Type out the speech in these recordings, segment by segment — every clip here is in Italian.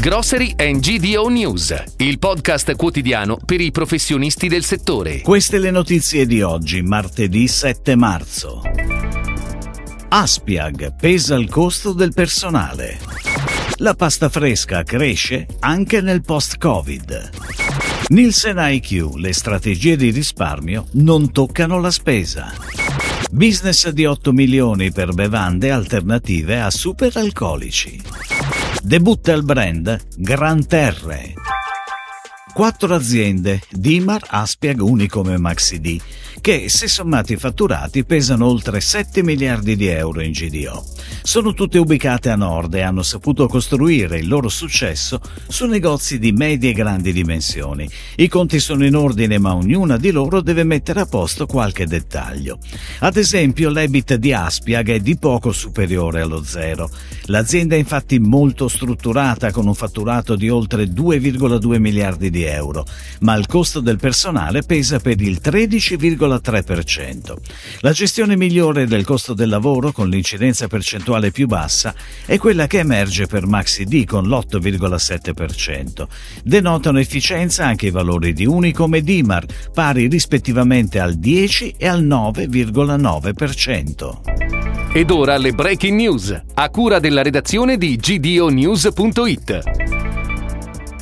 Grocery and GDO News, il podcast quotidiano per i professionisti del settore. Queste le notizie di oggi, martedì 7 marzo. Aspiag pesa il costo del personale. La pasta fresca cresce anche nel post-Covid. Nielsen IQ, le strategie di risparmio non toccano la spesa. Business di 8 milioni per bevande alternative a superalcolici. Debutta il brand Gran Terre. Quattro aziende, Dimar, Aspiag, Unicom e MaxiD, che, se sommati i fatturati, pesano oltre 7 miliardi di euro in GDO. Sono tutte ubicate a nord e hanno saputo costruire il loro successo su negozi di medie e grandi dimensioni. I conti sono in ordine, ma ognuna di loro deve mettere a posto qualche dettaglio. Ad esempio, l'EBIT di Aspiag è di poco superiore allo zero. L'azienda è infatti molto strutturata, con un fatturato di oltre 2,2 miliardi di euro, ma il costo del personale pesa per il 13,3%. La gestione migliore del costo del lavoro, con l'incidenza percentuale più bassa, è quella che emerge per MaxiD con l'8,7%. Denotano efficienza anche i valori di Unicom e Dimar, pari rispettivamente al 10 e al 9,9%. Ed ora le breaking news, a cura della redazione di gdonews.it.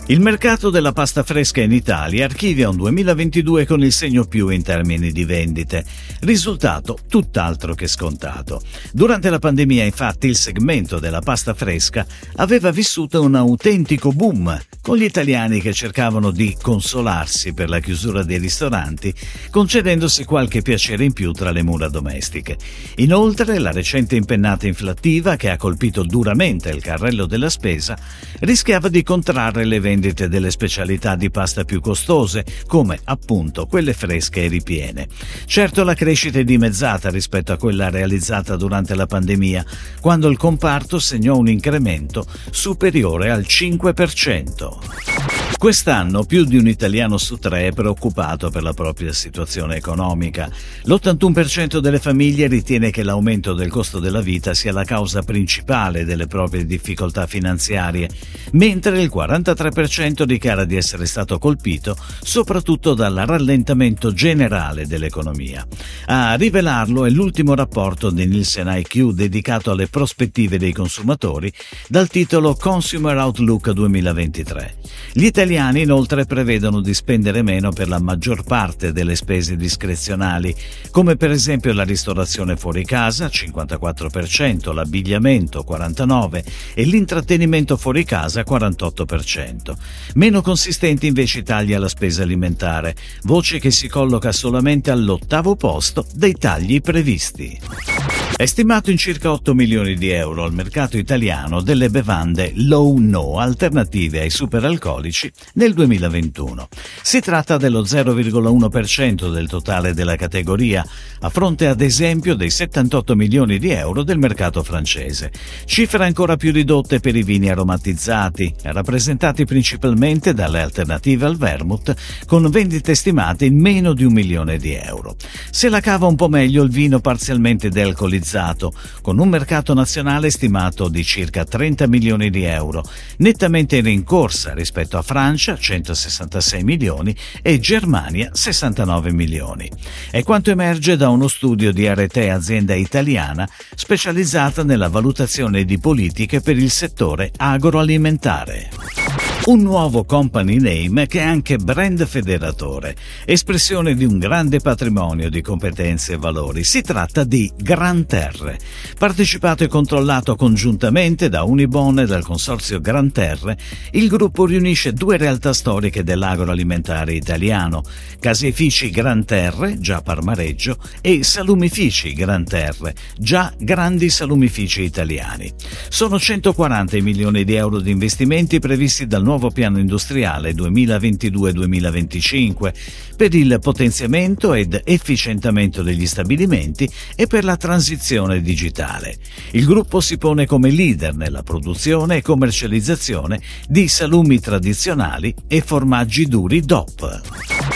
Il mercato della pasta fresca in Italia archivia un 2022 con il segno più in termini di vendite, risultato tutt'altro che scontato. Durante la pandemia, infatti, il segmento della pasta fresca aveva vissuto un autentico boom, con gli italiani che cercavano di consolarsi per la chiusura dei ristoranti, concedendosi qualche piacere in più tra le mura domestiche. Inoltre, la recente impennata inflattiva, che ha colpito duramente il carrello della spesa, rischiava di contrarre le vendite vendite delle specialità di pasta più costose, come appunto quelle fresche e ripiene. Certo la crescita è dimezzata rispetto a quella realizzata durante la pandemia, quando il comparto segnò un incremento superiore al 5%. Quest'anno più di un italiano su tre è preoccupato per la propria situazione economica. L'81% delle famiglie ritiene che l'aumento del costo della vita sia la causa principale delle proprie difficoltà finanziarie, mentre il 43% dichiara di essere stato colpito soprattutto dal rallentamento generale dell'economia. A rivelarlo è l'ultimo rapporto di Nielsen IQ dedicato alle prospettive dei consumatori dal titolo Consumer Outlook 2023. Gli italiani inoltre prevedono di spendere meno per la maggior parte delle spese discrezionali, come per esempio la ristorazione fuori casa 54%, l'abbigliamento 49% e l'intrattenimento fuori casa 48%. Meno consistenti invece i tagli alla spesa alimentare, voce che si colloca solamente all'ottavo posto dei tagli previsti. È stimato in circa 8 milioni di euro il mercato italiano delle bevande low-no alternative ai superalcolici nel 2021. Si tratta dello 0,1% del totale della categoria, a fronte ad esempio dei 78 milioni di euro del mercato francese. Cifre ancora più ridotte per i vini aromatizzati, rappresentati principalmente dalle alternative al vermouth, con vendite stimate in meno di un milione di euro. Se la cava un po' meglio il vino parzialmente dealcolizzato realizzato, con un mercato nazionale stimato di circa 30 milioni di euro, nettamente in rincorsa rispetto a Francia 166 milioni e Germania 69 milioni. È quanto emerge da uno studio di Arete azienda italiana specializzata nella valutazione di politiche per il settore agroalimentare un nuovo company name che è anche brand federatore, espressione di un grande patrimonio di competenze e valori. Si tratta di Gran Terre, partecipato e controllato congiuntamente da Unibon e dal consorzio Gran Terre, il gruppo riunisce due realtà storiche dell'agroalimentare italiano, caseifici Gran Terre, già Parmareggio, e salumifici Gran Terre, già grandi salumifici italiani. Sono 140 milioni di euro di investimenti previsti dal nuovo nuovo piano industriale 2022-2025 per il potenziamento ed efficientamento degli stabilimenti e per la transizione digitale. Il gruppo si pone come leader nella produzione e commercializzazione di salumi tradizionali e formaggi duri DOP.